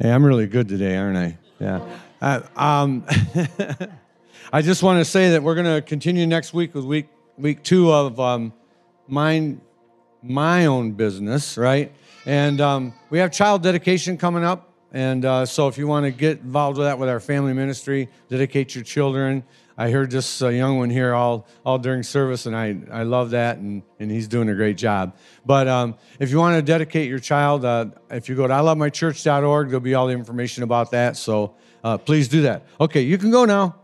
Hey, I'm really good today, aren't I? Yeah. Uh, um, I just want to say that we're going to continue next week with week week two of um, mind, my own business, right? And um, we have child dedication coming up, and uh, so if you want to get involved with that with our family ministry, dedicate your children. I heard this uh, young one here all, all during service, and I, I love that, and, and he's doing a great job. But um, if you want to dedicate your child, uh, if you go to ilovemychurch.org, there'll be all the information about that. So uh, please do that. Okay, you can go now.